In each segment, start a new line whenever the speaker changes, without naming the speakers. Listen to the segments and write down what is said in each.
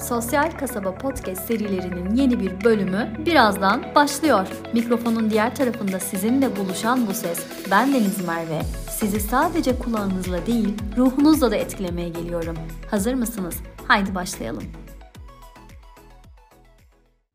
Sosyal Kasaba Podcast serilerinin yeni bir bölümü birazdan başlıyor. Mikrofonun diğer tarafında sizinle buluşan bu ses, ben Deniz Merve. Sizi sadece kulağınızla değil, ruhunuzla da etkilemeye geliyorum. Hazır mısınız? Haydi başlayalım.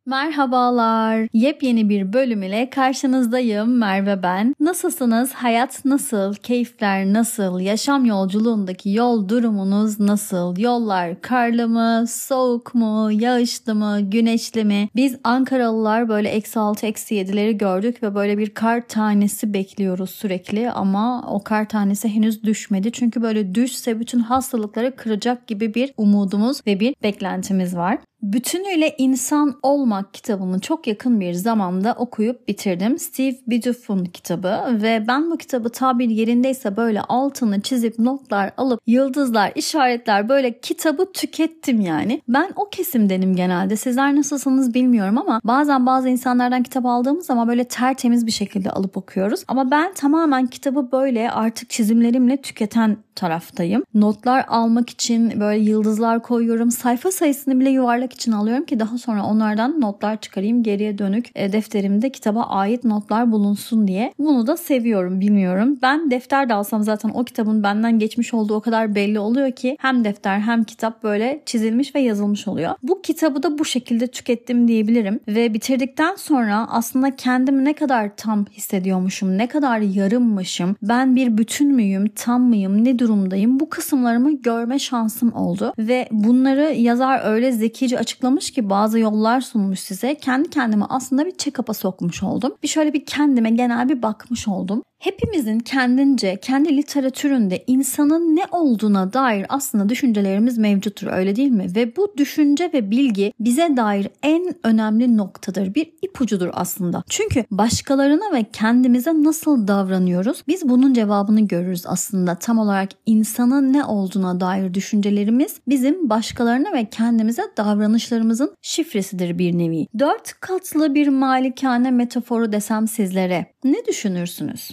Merhabalar. Yepyeni bir bölüm ile karşınızdayım. Merve ben. Nasılsınız? Hayat nasıl? Keyifler nasıl? Yaşam yolculuğundaki yol durumunuz nasıl? Yollar karlı mı? Soğuk mu? Yağışlı mı? Güneşli mi? Biz Ankaralılar böyle eksi 6 eksi 7'leri gördük ve böyle bir kar tanesi bekliyoruz sürekli ama o kar tanesi henüz düşmedi. Çünkü böyle düşse bütün hastalıkları kıracak gibi bir umudumuz ve bir beklentimiz var. Bütünüyle İnsan Olmak kitabını çok yakın bir zamanda okuyup bitirdim. Steve Biddulph'un kitabı ve ben bu kitabı tabir yerindeyse böyle altını çizip notlar alıp yıldızlar, işaretler böyle kitabı tükettim yani. Ben o kesimdenim genelde. Sizler nasılsınız bilmiyorum ama bazen bazı insanlardan kitap aldığımız zaman böyle tertemiz bir şekilde alıp okuyoruz. Ama ben tamamen kitabı böyle artık çizimlerimle tüketen taraftayım. Notlar almak için böyle yıldızlar koyuyorum. Sayfa sayısını bile yuvarlak için alıyorum ki daha sonra onlardan notlar çıkarayım. Geriye dönük e, defterimde kitaba ait notlar bulunsun diye. Bunu da seviyorum bilmiyorum. Ben defter de alsam zaten o kitabın benden geçmiş olduğu o kadar belli oluyor ki hem defter hem kitap böyle çizilmiş ve yazılmış oluyor. Bu kitabı da bu şekilde tükettim diyebilirim ve bitirdikten sonra aslında kendimi ne kadar tam hissediyormuşum, ne kadar yarımmışım, ben bir bütün müyüm, tam mıyım, ne durumdayım bu kısımlarımı görme şansım oldu ve bunları yazar öyle zekice açıklamış ki bazı yollar sunmuş size. Kendi kendime aslında bir check-up'a sokmuş oldum. Bir şöyle bir kendime genel bir bakmış oldum. Hepimizin kendince, kendi literatüründe insanın ne olduğuna dair aslında düşüncelerimiz mevcuttur öyle değil mi? Ve bu düşünce ve bilgi bize dair en önemli noktadır. Bir ipucudur aslında. Çünkü başkalarına ve kendimize nasıl davranıyoruz? Biz bunun cevabını görürüz aslında. Tam olarak insanın ne olduğuna dair düşüncelerimiz bizim başkalarına ve kendimize davranışlarımızın şifresidir bir nevi. Dört katlı bir malikane metaforu desem sizlere ne düşünürsünüz?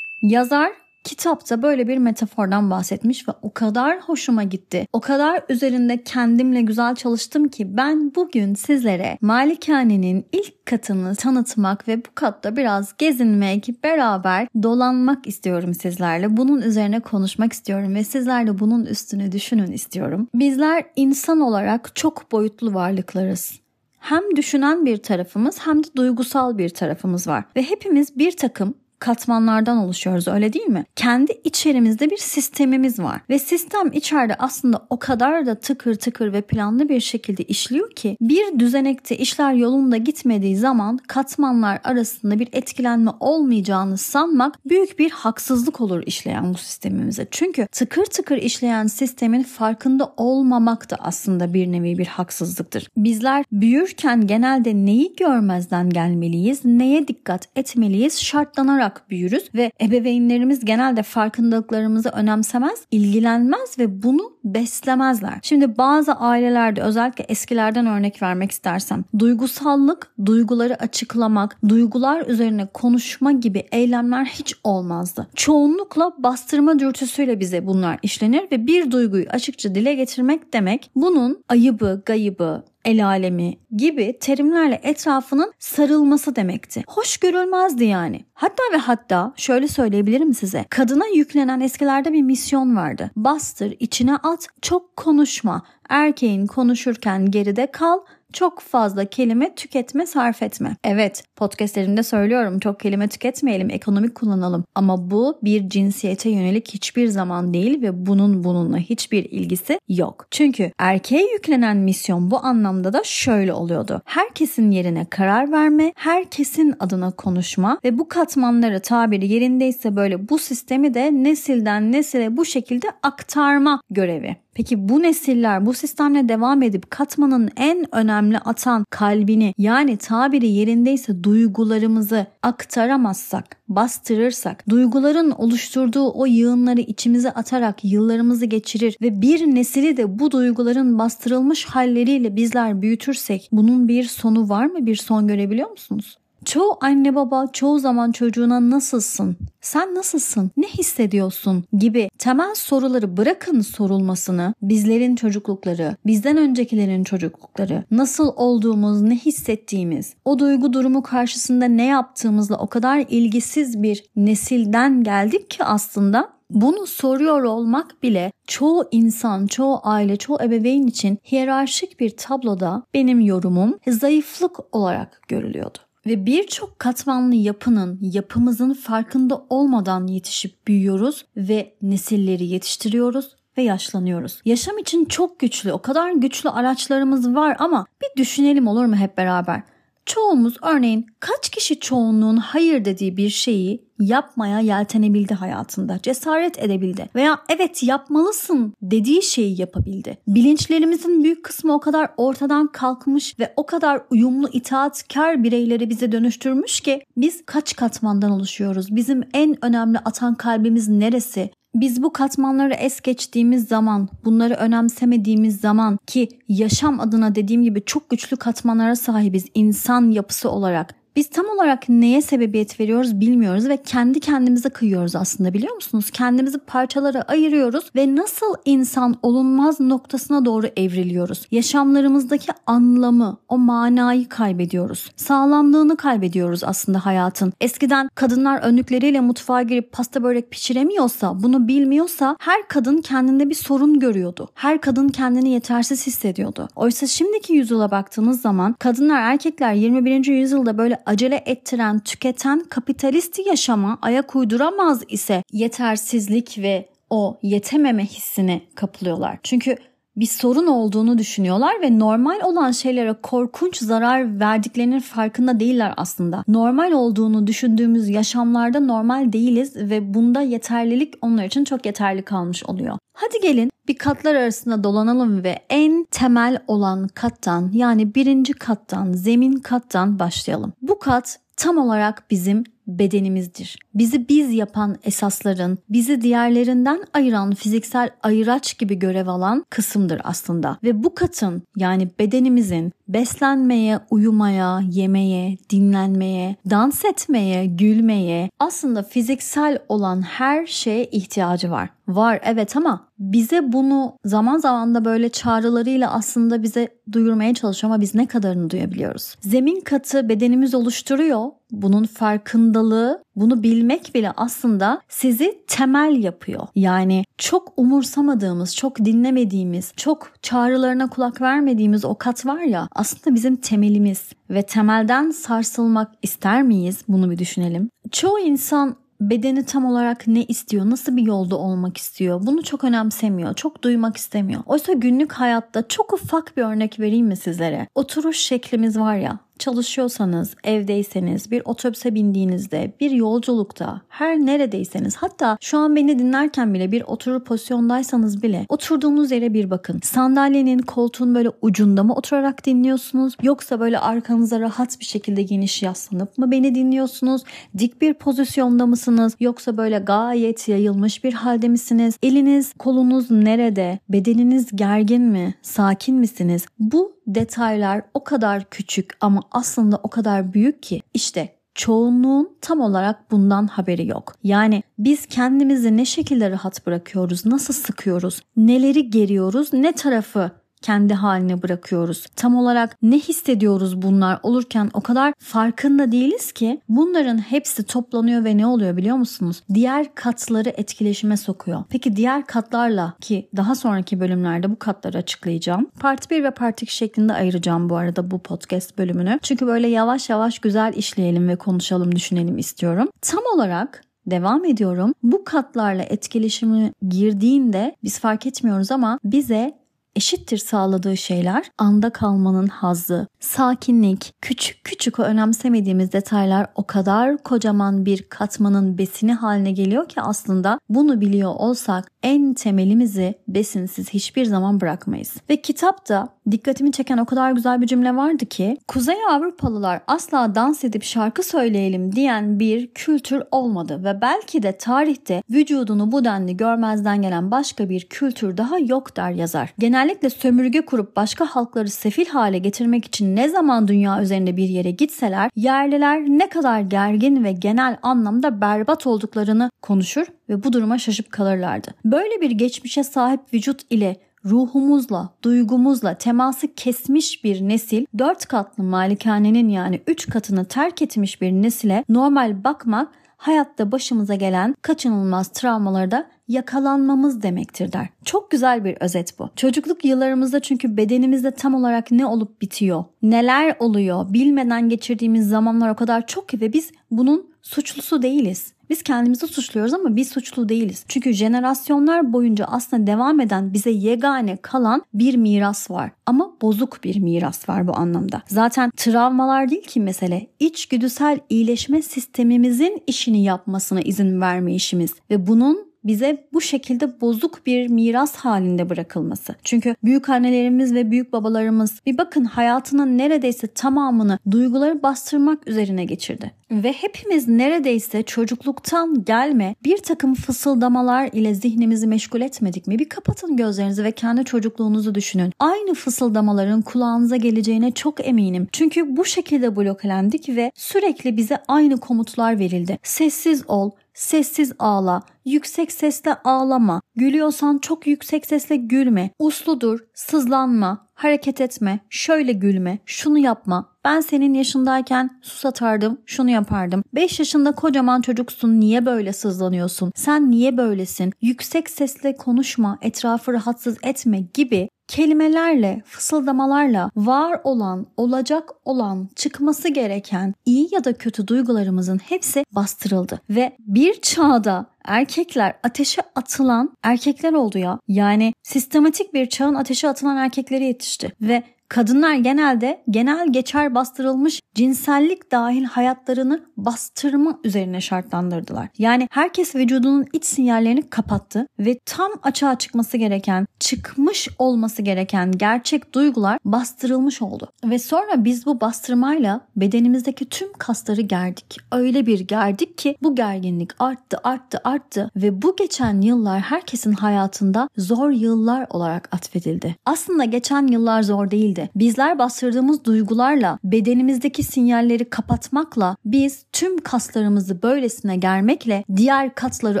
Yazar kitapta böyle bir metafordan bahsetmiş ve o kadar hoşuma gitti. O kadar üzerinde kendimle güzel çalıştım ki ben bugün sizlere Malikane'nin ilk katını tanıtmak ve bu katta biraz gezinmek, beraber dolanmak istiyorum sizlerle. Bunun üzerine konuşmak istiyorum ve sizler de bunun üstüne düşünün istiyorum. Bizler insan olarak çok boyutlu varlıklarız hem düşünen bir tarafımız hem de duygusal bir tarafımız var. Ve hepimiz bir takım katmanlardan oluşuyoruz öyle değil mi? Kendi içerimizde bir sistemimiz var ve sistem içeride aslında o kadar da tıkır tıkır ve planlı bir şekilde işliyor ki bir düzenekte işler yolunda gitmediği zaman katmanlar arasında bir etkilenme olmayacağını sanmak büyük bir haksızlık olur işleyen bu sistemimize. Çünkü tıkır tıkır işleyen sistemin farkında olmamak da aslında bir nevi bir haksızlıktır. Bizler büyürken genelde neyi görmezden gelmeliyiz, neye dikkat etmeliyiz şartlanarak olarak büyürüz ve ebeveynlerimiz genelde farkındalıklarımızı önemsemez, ilgilenmez ve bunu beslemezler. Şimdi bazı ailelerde özellikle eskilerden örnek vermek istersem duygusallık, duyguları açıklamak, duygular üzerine konuşma gibi eylemler hiç olmazdı. Çoğunlukla bastırma dürtüsüyle bize bunlar işlenir ve bir duyguyu açıkça dile getirmek demek bunun ayıbı, gayıbı, el alemi gibi terimlerle etrafının sarılması demekti. Hoş görülmezdi yani. Hatta ve hatta şöyle söyleyebilirim size. Kadına yüklenen eskilerde bir misyon vardı. Bastır, içine at, çok konuşma. Erkeğin konuşurken geride kal, çok fazla kelime tüketme, sarf etme. Evet, podcastlerimde söylüyorum çok kelime tüketmeyelim, ekonomik kullanalım. Ama bu bir cinsiyete yönelik hiçbir zaman değil ve bunun bununla hiçbir ilgisi yok. Çünkü erkeğe yüklenen misyon bu anlamda da şöyle oluyordu. Herkesin yerine karar verme, herkesin adına konuşma ve bu katmanları tabiri yerindeyse böyle bu sistemi de nesilden nesile bu şekilde aktarma görevi. Peki bu nesiller bu sistemle devam edip katmanın en önemli atan kalbini yani tabiri yerindeyse duygularımızı aktaramazsak, bastırırsak, duyguların oluşturduğu o yığınları içimize atarak yıllarımızı geçirir ve bir nesili de bu duyguların bastırılmış halleriyle bizler büyütürsek bunun bir sonu var mı? Bir son görebiliyor musunuz? Çoğu anne baba çoğu zaman çocuğuna nasılsın, sen nasılsın, ne hissediyorsun? gibi temel soruları bırakın sorulmasını bizlerin çocuklukları, bizden öncekilerin çocuklukları, nasıl olduğumuz, ne hissettiğimiz, o duygu durumu karşısında ne yaptığımızla o kadar ilgisiz bir nesilden geldik ki aslında bunu soruyor olmak bile çoğu insan, çoğu aile, çoğu ebeveyn için hiyerarşik bir tabloda benim yorumum zayıflık olarak görülüyordu. Ve birçok katmanlı yapının, yapımızın farkında olmadan yetişip büyüyoruz ve nesilleri yetiştiriyoruz ve yaşlanıyoruz. Yaşam için çok güçlü, o kadar güçlü araçlarımız var ama bir düşünelim olur mu hep beraber? Çoğumuz örneğin kaç kişi çoğunluğun hayır dediği bir şeyi yapmaya yeltenebildi hayatında, cesaret edebildi veya evet yapmalısın dediği şeyi yapabildi. Bilinçlerimizin büyük kısmı o kadar ortadan kalkmış ve o kadar uyumlu itaatkar bireyleri bize dönüştürmüş ki biz kaç katmandan oluşuyoruz? Bizim en önemli atan kalbimiz neresi? Biz bu katmanları es geçtiğimiz zaman, bunları önemsemediğimiz zaman ki yaşam adına dediğim gibi çok güçlü katmanlara sahibiz insan yapısı olarak. Biz tam olarak neye sebebiyet veriyoruz bilmiyoruz ve kendi kendimize kıyıyoruz aslında biliyor musunuz? Kendimizi parçalara ayırıyoruz ve nasıl insan olunmaz noktasına doğru evriliyoruz. Yaşamlarımızdaki anlamı, o manayı kaybediyoruz. Sağlamlığını kaybediyoruz aslında hayatın. Eskiden kadınlar önlükleriyle mutfağa girip pasta börek pişiremiyorsa, bunu bilmiyorsa her kadın kendinde bir sorun görüyordu. Her kadın kendini yetersiz hissediyordu. Oysa şimdiki yüzyıla baktığınız zaman kadınlar erkekler 21. yüzyılda böyle acele ettiren, tüketen kapitalisti yaşama ayak uyduramaz ise yetersizlik ve o yetememe hissine kapılıyorlar. Çünkü bir sorun olduğunu düşünüyorlar ve normal olan şeylere korkunç zarar verdiklerinin farkında değiller aslında. Normal olduğunu düşündüğümüz yaşamlarda normal değiliz ve bunda yeterlilik onlar için çok yeterli kalmış oluyor. Hadi gelin bir katlar arasında dolanalım ve en temel olan kattan yani birinci kattan, zemin kattan başlayalım. Bu kat tam olarak bizim bedenimizdir. Bizi biz yapan esasların, bizi diğerlerinden ayıran fiziksel ayıraç gibi görev alan kısımdır aslında. Ve bu katın yani bedenimizin beslenmeye, uyumaya, yemeye, dinlenmeye, dans etmeye, gülmeye aslında fiziksel olan her şeye ihtiyacı var. Var evet ama bize bunu zaman zaman da böyle çağrılarıyla aslında bize duyurmaya çalışıyor ama biz ne kadarını duyabiliyoruz? Zemin katı bedenimiz oluşturuyor. Bunun farkındalığı, bunu bilmek bile aslında sizi temel yapıyor. Yani çok umursamadığımız, çok dinlemediğimiz, çok çağrılarına kulak vermediğimiz o kat var ya aslında bizim temelimiz ve temelden sarsılmak ister miyiz? Bunu bir düşünelim. Çoğu insan bedeni tam olarak ne istiyor, nasıl bir yolda olmak istiyor bunu çok önemsemiyor, çok duymak istemiyor. Oysa günlük hayatta çok ufak bir örnek vereyim mi sizlere? Oturuş şeklimiz var ya çalışıyorsanız, evdeyseniz, bir otobüse bindiğinizde, bir yolculukta, her neredeyseniz hatta şu an beni dinlerken bile bir oturur pozisyondaysanız bile oturduğunuz yere bir bakın. Sandalyenin, koltuğun böyle ucunda mı oturarak dinliyorsunuz yoksa böyle arkanıza rahat bir şekilde geniş yaslanıp mı beni dinliyorsunuz? Dik bir pozisyonda mısınız yoksa böyle gayet yayılmış bir halde misiniz? Eliniz, kolunuz nerede? Bedeniniz gergin mi? Sakin misiniz? Bu detaylar o kadar küçük ama aslında o kadar büyük ki işte çoğunluğun tam olarak bundan haberi yok. Yani biz kendimizi ne şekilde rahat bırakıyoruz, nasıl sıkıyoruz, neleri geriyoruz, ne tarafı kendi haline bırakıyoruz. Tam olarak ne hissediyoruz bunlar olurken o kadar farkında değiliz ki bunların hepsi toplanıyor ve ne oluyor biliyor musunuz? Diğer katları etkileşime sokuyor. Peki diğer katlarla ki daha sonraki bölümlerde bu katları açıklayacağım. Part 1 ve Part 2 şeklinde ayıracağım bu arada bu podcast bölümünü. Çünkü böyle yavaş yavaş güzel işleyelim ve konuşalım, düşünelim istiyorum. Tam olarak devam ediyorum. Bu katlarla etkileşimi girdiğinde biz fark etmiyoruz ama bize eşittir sağladığı şeyler anda kalmanın hazzı, sakinlik, küçük küçük o önemsemediğimiz detaylar o kadar kocaman bir katmanın besini haline geliyor ki aslında bunu biliyor olsak en temelimizi besinsiz hiçbir zaman bırakmayız. Ve kitapta dikkatimi çeken o kadar güzel bir cümle vardı ki Kuzey Avrupalılar asla dans edip şarkı söyleyelim diyen bir kültür olmadı ve belki de tarihte vücudunu bu denli görmezden gelen başka bir kültür daha yok der yazar. Genellikle sömürge kurup başka halkları sefil hale getirmek için ne zaman dünya üzerinde bir yere gitseler yerliler ne kadar gergin ve genel anlamda berbat olduklarını konuşur ve bu duruma şaşıp kalırlardı. Böyle bir geçmişe sahip vücut ile ruhumuzla, duygumuzla teması kesmiş bir nesil, dört katlı malikanenin yani üç katını terk etmiş bir nesile normal bakmak hayatta başımıza gelen kaçınılmaz travmaları da yakalanmamız demektir der. Çok güzel bir özet bu. Çocukluk yıllarımızda çünkü bedenimizde tam olarak ne olup bitiyor, neler oluyor bilmeden geçirdiğimiz zamanlar o kadar çok ki ve biz bunun suçlusu değiliz. Biz kendimizi suçluyoruz ama biz suçlu değiliz. Çünkü jenerasyonlar boyunca aslında devam eden bize yegane kalan bir miras var. Ama bozuk bir miras var bu anlamda. Zaten travmalar değil ki mesele. İçgüdüsel iyileşme sistemimizin işini yapmasına izin vermeyişimiz ve bunun bize bu şekilde bozuk bir miras halinde bırakılması. Çünkü büyük annelerimiz ve büyük babalarımız bir bakın hayatının neredeyse tamamını duyguları bastırmak üzerine geçirdi. Ve hepimiz neredeyse çocukluktan gelme bir takım fısıldamalar ile zihnimizi meşgul etmedik mi? Bir kapatın gözlerinizi ve kendi çocukluğunuzu düşünün. Aynı fısıldamaların kulağınıza geleceğine çok eminim. Çünkü bu şekilde bloklendik ve sürekli bize aynı komutlar verildi. Sessiz ol, Sessiz ağla, yüksek sesle ağlama, gülüyorsan çok yüksek sesle gülme, usludur, sızlanma, hareket etme, şöyle gülme, şunu yapma. Ben senin yaşındayken sus atardım, şunu yapardım. 5 yaşında kocaman çocuksun, niye böyle sızlanıyorsun? Sen niye böylesin? Yüksek sesle konuşma, etrafı rahatsız etme gibi kelimelerle, fısıldamalarla var olan, olacak olan, çıkması gereken iyi ya da kötü duygularımızın hepsi bastırıldı. Ve bir çağda erkekler ateşe atılan erkekler oldu ya. Yani sistematik bir çağın ateşe atılan erkekleri yetişti. Ve Kadınlar genelde genel geçer bastırılmış cinsellik dahil hayatlarını bastırma üzerine şartlandırdılar. Yani herkes vücudunun iç sinyallerini kapattı ve tam açığa çıkması gereken, çıkmış olması gereken gerçek duygular bastırılmış oldu. Ve sonra biz bu bastırmayla bedenimizdeki tüm kasları gerdik. Öyle bir gerdik ki bu gerginlik arttı, arttı, arttı ve bu geçen yıllar herkesin hayatında zor yıllar olarak atfedildi. Aslında geçen yıllar zor değildi değildi. Bizler bastırdığımız duygularla, bedenimizdeki sinyalleri kapatmakla biz tüm kaslarımızı böylesine germekle diğer katları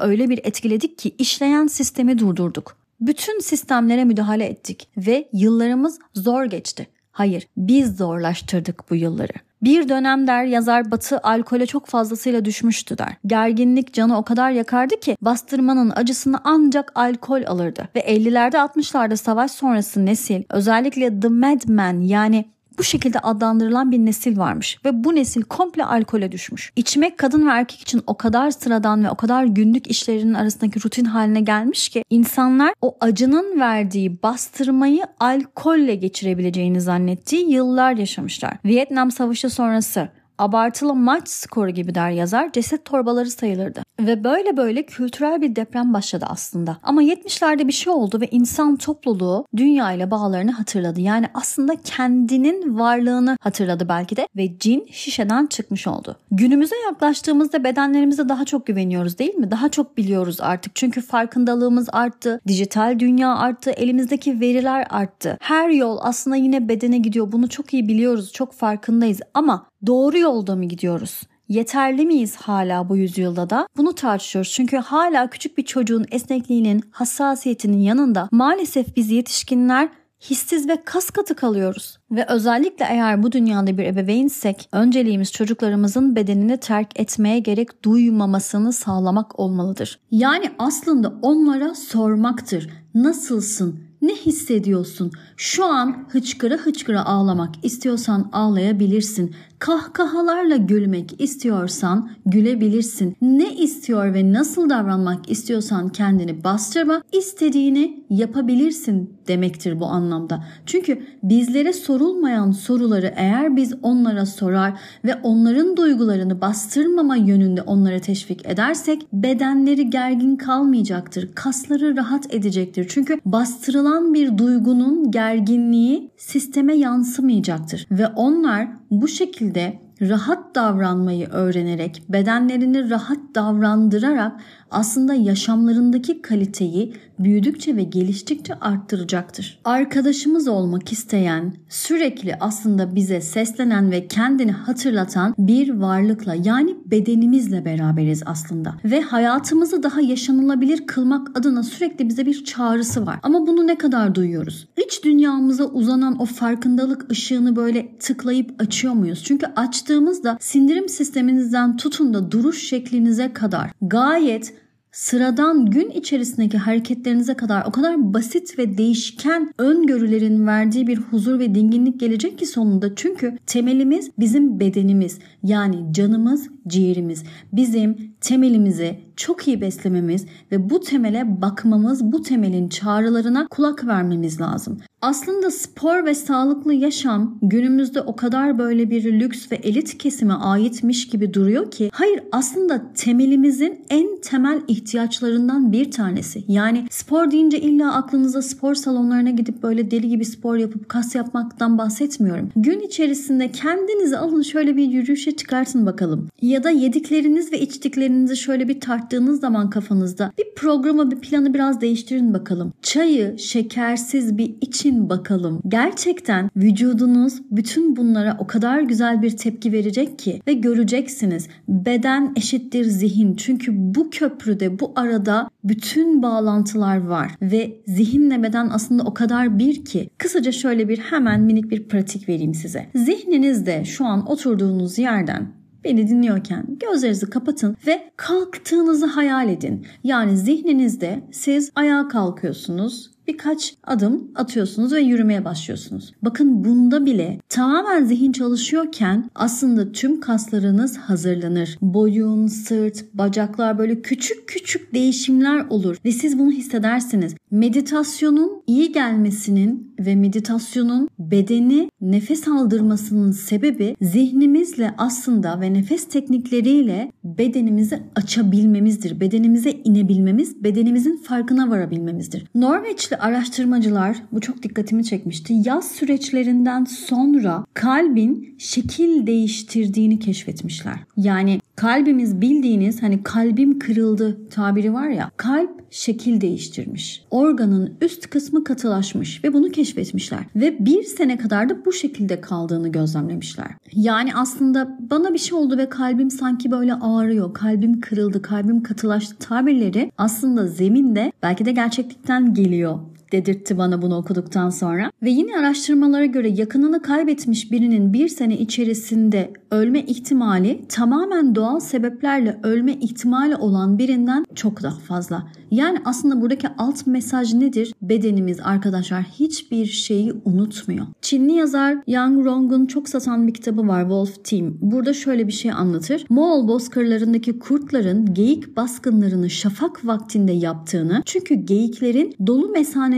öyle bir etkiledik ki işleyen sistemi durdurduk. Bütün sistemlere müdahale ettik ve yıllarımız zor geçti. Hayır, biz zorlaştırdık bu yılları. Bir dönem der yazar Batı alkole çok fazlasıyla düşmüştü der. Gerginlik canı o kadar yakardı ki bastırmanın acısını ancak alkol alırdı. Ve 50'lerde 60'larda savaş sonrası nesil özellikle The Madman yani bu şekilde adlandırılan bir nesil varmış ve bu nesil komple alkole düşmüş. İçmek kadın ve erkek için o kadar sıradan ve o kadar günlük işlerinin arasındaki rutin haline gelmiş ki insanlar o acının verdiği bastırmayı alkolle geçirebileceğini zannettiği yıllar yaşamışlar. Vietnam Savaşı sonrası abartılı maç skoru gibi der yazar ceset torbaları sayılırdı. Ve böyle böyle kültürel bir deprem başladı aslında. Ama 70'lerde bir şey oldu ve insan topluluğu dünya ile bağlarını hatırladı. Yani aslında kendinin varlığını hatırladı belki de ve cin şişeden çıkmış oldu. Günümüze yaklaştığımızda bedenlerimize daha çok güveniyoruz değil mi? Daha çok biliyoruz artık. Çünkü farkındalığımız arttı. Dijital dünya arttı. Elimizdeki veriler arttı. Her yol aslında yine bedene gidiyor. Bunu çok iyi biliyoruz. Çok farkındayız. Ama doğru yolda mı gidiyoruz? Yeterli miyiz hala bu yüzyılda da? Bunu tartışıyoruz. Çünkü hala küçük bir çocuğun esnekliğinin, hassasiyetinin yanında maalesef biz yetişkinler hissiz ve kas katı kalıyoruz. Ve özellikle eğer bu dünyada bir ebeveynsek önceliğimiz çocuklarımızın bedenini terk etmeye gerek duymamasını sağlamak olmalıdır. Yani aslında onlara sormaktır. Nasılsın? Ne hissediyorsun? Şu an hıçkıra hıçkıra ağlamak istiyorsan ağlayabilirsin. Kahkahalarla gülmek istiyorsan gülebilirsin. Ne istiyor ve nasıl davranmak istiyorsan kendini bastırma, istediğini yapabilirsin demektir bu anlamda. Çünkü bizlere sorulmayan soruları eğer biz onlara sorar ve onların duygularını bastırmama yönünde onlara teşvik edersek bedenleri gergin kalmayacaktır. Kasları rahat edecektir. Çünkü bastırılan bir duygunun gerginliği sisteme yansımayacaktır ve onlar bu şekilde rahat davranmayı öğrenerek, bedenlerini rahat davrandırarak aslında yaşamlarındaki kaliteyi büyüdükçe ve geliştikçe arttıracaktır. Arkadaşımız olmak isteyen, sürekli aslında bize seslenen ve kendini hatırlatan bir varlıkla yani bedenimizle beraberiz aslında. Ve hayatımızı daha yaşanılabilir kılmak adına sürekli bize bir çağrısı var. Ama bunu ne kadar duyuyoruz? İç dünyamıza uzanan o farkındalık ışığını böyle tıklayıp açıyor muyuz? Çünkü açtığımızda sindirim sisteminizden tutun da duruş şeklinize kadar gayet sıradan gün içerisindeki hareketlerinize kadar o kadar basit ve değişken öngörülerin verdiği bir huzur ve dinginlik gelecek ki sonunda. Çünkü temelimiz bizim bedenimiz yani canımız, ciğerimiz. Bizim temelimizi çok iyi beslememiz ve bu temele bakmamız, bu temelin çağrılarına kulak vermemiz lazım. Aslında spor ve sağlıklı yaşam günümüzde o kadar böyle bir lüks ve elit kesime aitmiş gibi duruyor ki hayır aslında temelimizin en temel ihtiyaçlarından bir tanesi. Yani spor deyince illa aklınıza spor salonlarına gidip böyle deli gibi spor yapıp kas yapmaktan bahsetmiyorum. Gün içerisinde kendinizi alın şöyle bir yürüyüşe çıkartın bakalım. Ya da yedikleriniz ve içtiklerinizi şöyle bir tarttığınız zaman kafanızda bir programı bir planı biraz değiştirin bakalım. Çayı şekersiz bir için bakalım. Gerçekten vücudunuz bütün bunlara o kadar güzel bir tepki verecek ki ve göreceksiniz. Beden eşittir zihin. Çünkü bu köprüde bu arada bütün bağlantılar var ve zihinle beden aslında o kadar bir ki. Kısaca şöyle bir hemen minik bir pratik vereyim size. Zihninizde şu an oturduğunuz yerden Beni dinliyorken gözlerinizi kapatın ve kalktığınızı hayal edin. Yani zihninizde siz ayağa kalkıyorsunuz birkaç adım atıyorsunuz ve yürümeye başlıyorsunuz. Bakın bunda bile tamamen zihin çalışıyorken aslında tüm kaslarınız hazırlanır. Boyun, sırt, bacaklar böyle küçük küçük değişimler olur ve siz bunu hissedersiniz. Meditasyonun iyi gelmesinin ve meditasyonun bedeni nefes aldırmasının sebebi zihnimizle aslında ve nefes teknikleriyle bedenimizi açabilmemizdir. Bedenimize inebilmemiz, bedenimizin farkına varabilmemizdir. Norveçli araştırmacılar bu çok dikkatimi çekmişti. Yaz süreçlerinden sonra kalbin şekil değiştirdiğini keşfetmişler. Yani kalbimiz bildiğiniz hani kalbim kırıldı tabiri var ya kalp şekil değiştirmiş. Organın üst kısmı katılaşmış ve bunu keşfetmişler. Ve bir sene kadar da bu şekilde kaldığını gözlemlemişler. Yani aslında bana bir şey oldu ve kalbim sanki böyle ağrıyor. Kalbim kırıldı, kalbim katılaştı tabirleri aslında zeminde belki de gerçeklikten geliyor dedirtti bana bunu okuduktan sonra. Ve yine araştırmalara göre yakınını kaybetmiş birinin bir sene içerisinde ölme ihtimali tamamen doğal sebeplerle ölme ihtimali olan birinden çok daha fazla. Yani aslında buradaki alt mesaj nedir? Bedenimiz arkadaşlar hiçbir şeyi unutmuyor. Çinli yazar Yang Rong'un çok satan bir kitabı var Wolf Team. Burada şöyle bir şey anlatır. Moğol bozkırlarındaki kurtların geyik baskınlarını şafak vaktinde yaptığını çünkü geyiklerin dolu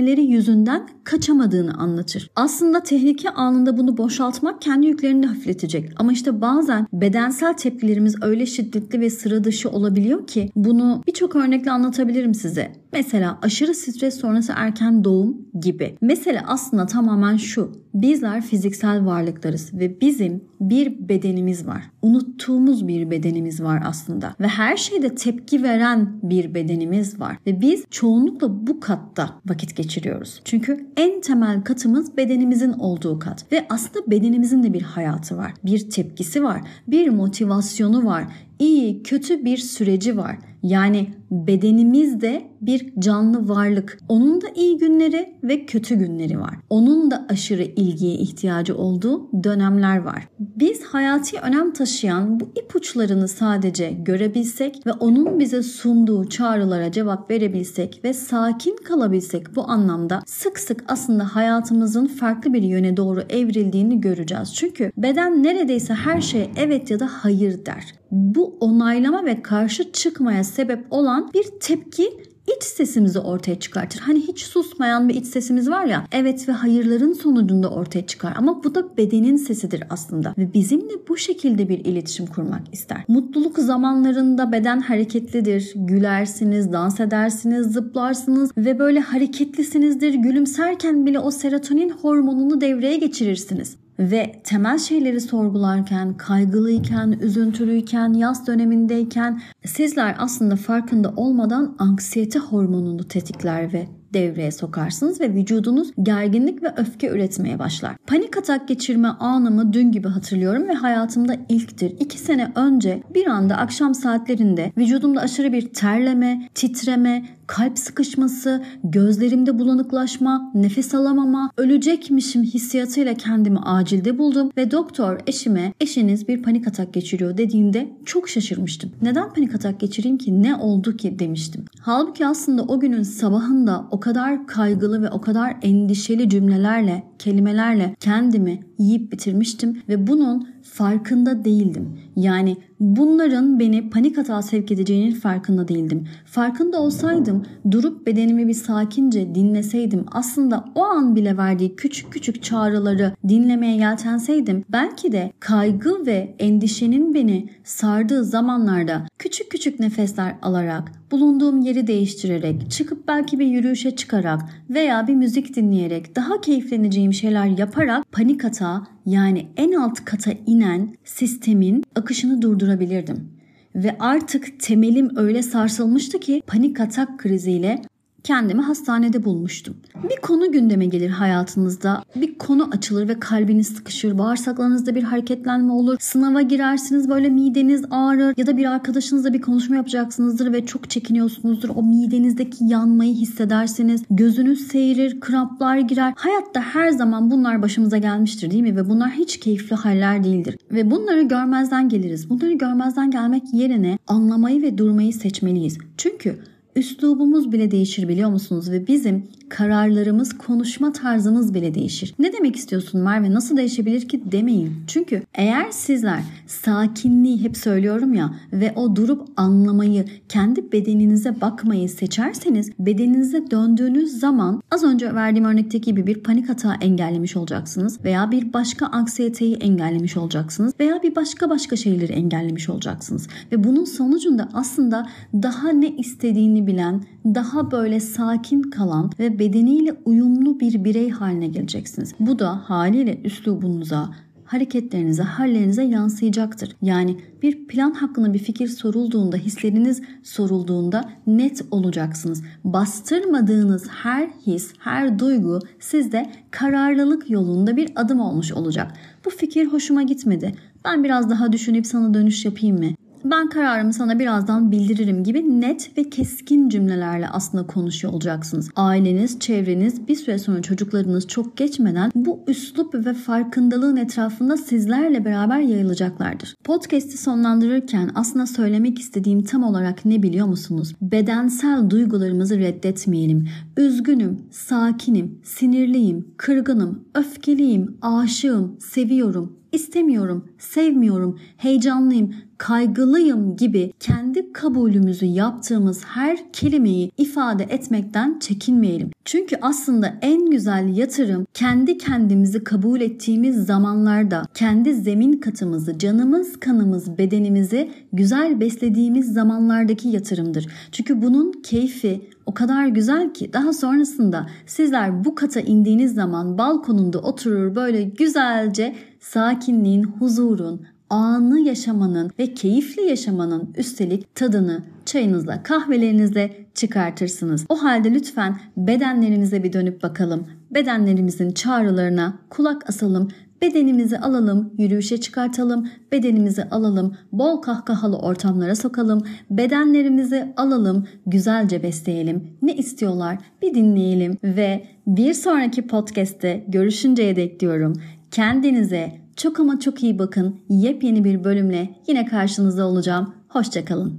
mesaneleri yüzünden kaçamadığını anlatır. Aslında tehlike anında bunu boşaltmak kendi yüklerini hafifletecek. Ama işte bazen bedensel tepkilerimiz öyle şiddetli ve sıra dışı olabiliyor ki bunu birçok örnekle anlatabilirim size. Mesela aşırı stres sonrası erken doğum gibi. Mesela aslında tamamen şu. Bizler fiziksel varlıklarız ve bizim bir bedenimiz var. Unuttuğumuz bir bedenimiz var aslında. Ve her şeyde tepki veren bir bedenimiz var. Ve biz çoğunlukla bu katta vakit geçiriyoruz. Çünkü en temel katımız bedenimizin olduğu kat. Ve aslında bedenimizin de bir hayatı var. Bir tepkisi var. Bir motivasyonu var. İyi, kötü bir süreci var. Yani bedenimiz de bir canlı varlık. Onun da iyi günleri ve kötü günleri var. Onun da aşırı ilgiye ihtiyacı olduğu dönemler var. Biz hayati önem taşıyan bu ipuçlarını sadece görebilsek ve onun bize sunduğu çağrılara cevap verebilsek ve sakin kalabilsek bu anlamda sık sık aslında hayatımızın farklı bir yöne doğru evrildiğini göreceğiz. Çünkü beden neredeyse her şeye evet ya da hayır der. Bu onaylama ve karşı çıkmaya sebep olan bir tepki iç sesimizi ortaya çıkartır. Hani hiç susmayan bir iç sesimiz var ya evet ve hayırların sonucunda ortaya çıkar ama bu da bedenin sesidir aslında ve bizimle bu şekilde bir iletişim kurmak ister. Mutluluk zamanlarında beden hareketlidir. Gülersiniz, dans edersiniz, zıplarsınız ve böyle hareketlisinizdir. Gülümserken bile o serotonin hormonunu devreye geçirirsiniz ve temel şeyleri sorgularken, kaygılıyken, üzüntülüyken, yaz dönemindeyken sizler aslında farkında olmadan anksiyete hormonunu tetikler ve devreye sokarsınız ve vücudunuz gerginlik ve öfke üretmeye başlar. Panik atak geçirme anımı dün gibi hatırlıyorum ve hayatımda ilktir. İki sene önce bir anda akşam saatlerinde vücudumda aşırı bir terleme, titreme, kalp sıkışması, gözlerimde bulanıklaşma, nefes alamama, ölecekmişim hissiyatıyla kendimi acilde buldum ve doktor eşime eşiniz bir panik atak geçiriyor dediğinde çok şaşırmıştım. Neden panik atak geçireyim ki ne oldu ki demiştim. Halbuki aslında o günün sabahında o kadar kaygılı ve o kadar endişeli cümlelerle, kelimelerle kendimi yiyip bitirmiştim ve bunun farkında değildim. Yani bunların beni panik hata sevk edeceğinin farkında değildim. Farkında olsaydım durup bedenimi bir sakince dinleseydim aslında o an bile verdiği küçük küçük çağrıları dinlemeye yeltenseydim belki de kaygı ve endişenin beni sardığı zamanlarda küçük küçük nefesler alarak bulunduğum yeri değiştirerek, çıkıp belki bir yürüyüşe çıkarak veya bir müzik dinleyerek daha keyifleneceğim şeyler yaparak panik hata yani en alt kata inen sistemin akışını durdurabilirdim. Ve artık temelim öyle sarsılmıştı ki panik atak kriziyle kendimi hastanede bulmuştum. Bir konu gündeme gelir hayatınızda. Bir konu açılır ve kalbiniz sıkışır. Bağırsaklarınızda bir hareketlenme olur. Sınava girersiniz böyle mideniz ağrır ya da bir arkadaşınızla bir konuşma yapacaksınızdır ve çok çekiniyorsunuzdur. O midenizdeki yanmayı hissedersiniz. Gözünüz seyrir, kramplar girer. Hayatta her zaman bunlar başımıza gelmiştir değil mi? Ve bunlar hiç keyifli haller değildir. Ve bunları görmezden geliriz. Bunları görmezden gelmek yerine anlamayı ve durmayı seçmeliyiz. Çünkü üslubumuz bile değişir biliyor musunuz? Ve bizim kararlarımız, konuşma tarzımız bile değişir. Ne demek istiyorsun Merve? Nasıl değişebilir ki demeyin. Çünkü eğer sizler sakinliği hep söylüyorum ya ve o durup anlamayı, kendi bedeninize bakmayı seçerseniz bedeninize döndüğünüz zaman az önce verdiğim örnekteki gibi bir panik hata engellemiş olacaksınız veya bir başka anksiyeteyi engellemiş olacaksınız veya bir başka başka şeyleri engellemiş olacaksınız. Ve bunun sonucunda aslında daha ne istediğini bilen, daha böyle sakin kalan ve bedeniyle uyumlu bir birey haline geleceksiniz. Bu da haliyle üslubunuza, hareketlerinize, hallerinize yansıyacaktır. Yani bir plan hakkında bir fikir sorulduğunda, hisleriniz sorulduğunda net olacaksınız. Bastırmadığınız her his, her duygu sizde kararlılık yolunda bir adım olmuş olacak. Bu fikir hoşuma gitmedi. Ben biraz daha düşünüp sana dönüş yapayım mı? Ben kararımı sana birazdan bildiririm gibi net ve keskin cümlelerle aslında konuşuyor olacaksınız. Aileniz, çevreniz, bir süre sonra çocuklarınız çok geçmeden bu üslup ve farkındalığın etrafında sizlerle beraber yayılacaklardır. Podcast'i sonlandırırken aslında söylemek istediğim tam olarak ne biliyor musunuz? Bedensel duygularımızı reddetmeyelim. Üzgünüm, sakinim, sinirliyim, kırgınım, öfkeliyim, aşığım, seviyorum, istemiyorum, sevmiyorum, heyecanlıyım, kaygılıyım gibi kendi kabulümüzü yaptığımız her kelimeyi ifade etmekten çekinmeyelim. Çünkü aslında en güzel yatırım kendi kendimizi kabul ettiğimiz zamanlarda kendi zemin katımızı, canımız, kanımız, bedenimizi güzel beslediğimiz zamanlardaki yatırımdır. Çünkü bunun keyfi o kadar güzel ki daha sonrasında sizler bu kata indiğiniz zaman balkonunda oturur böyle güzelce sakinliğin, huzurun, anı yaşamanın ve keyifli yaşamanın üstelik tadını çayınızla, kahvelerinizle çıkartırsınız. O halde lütfen bedenlerinize bir dönüp bakalım. Bedenlerimizin çağrılarına kulak asalım Bedenimizi alalım, yürüyüşe çıkartalım, bedenimizi alalım, bol kahkahalı ortamlara sokalım, bedenlerimizi alalım, güzelce besleyelim. Ne istiyorlar? Bir dinleyelim ve bir sonraki podcast'te görüşünceye dek diyorum. Kendinize çok ama çok iyi bakın. Yepyeni bir bölümle yine karşınızda olacağım. Hoşçakalın.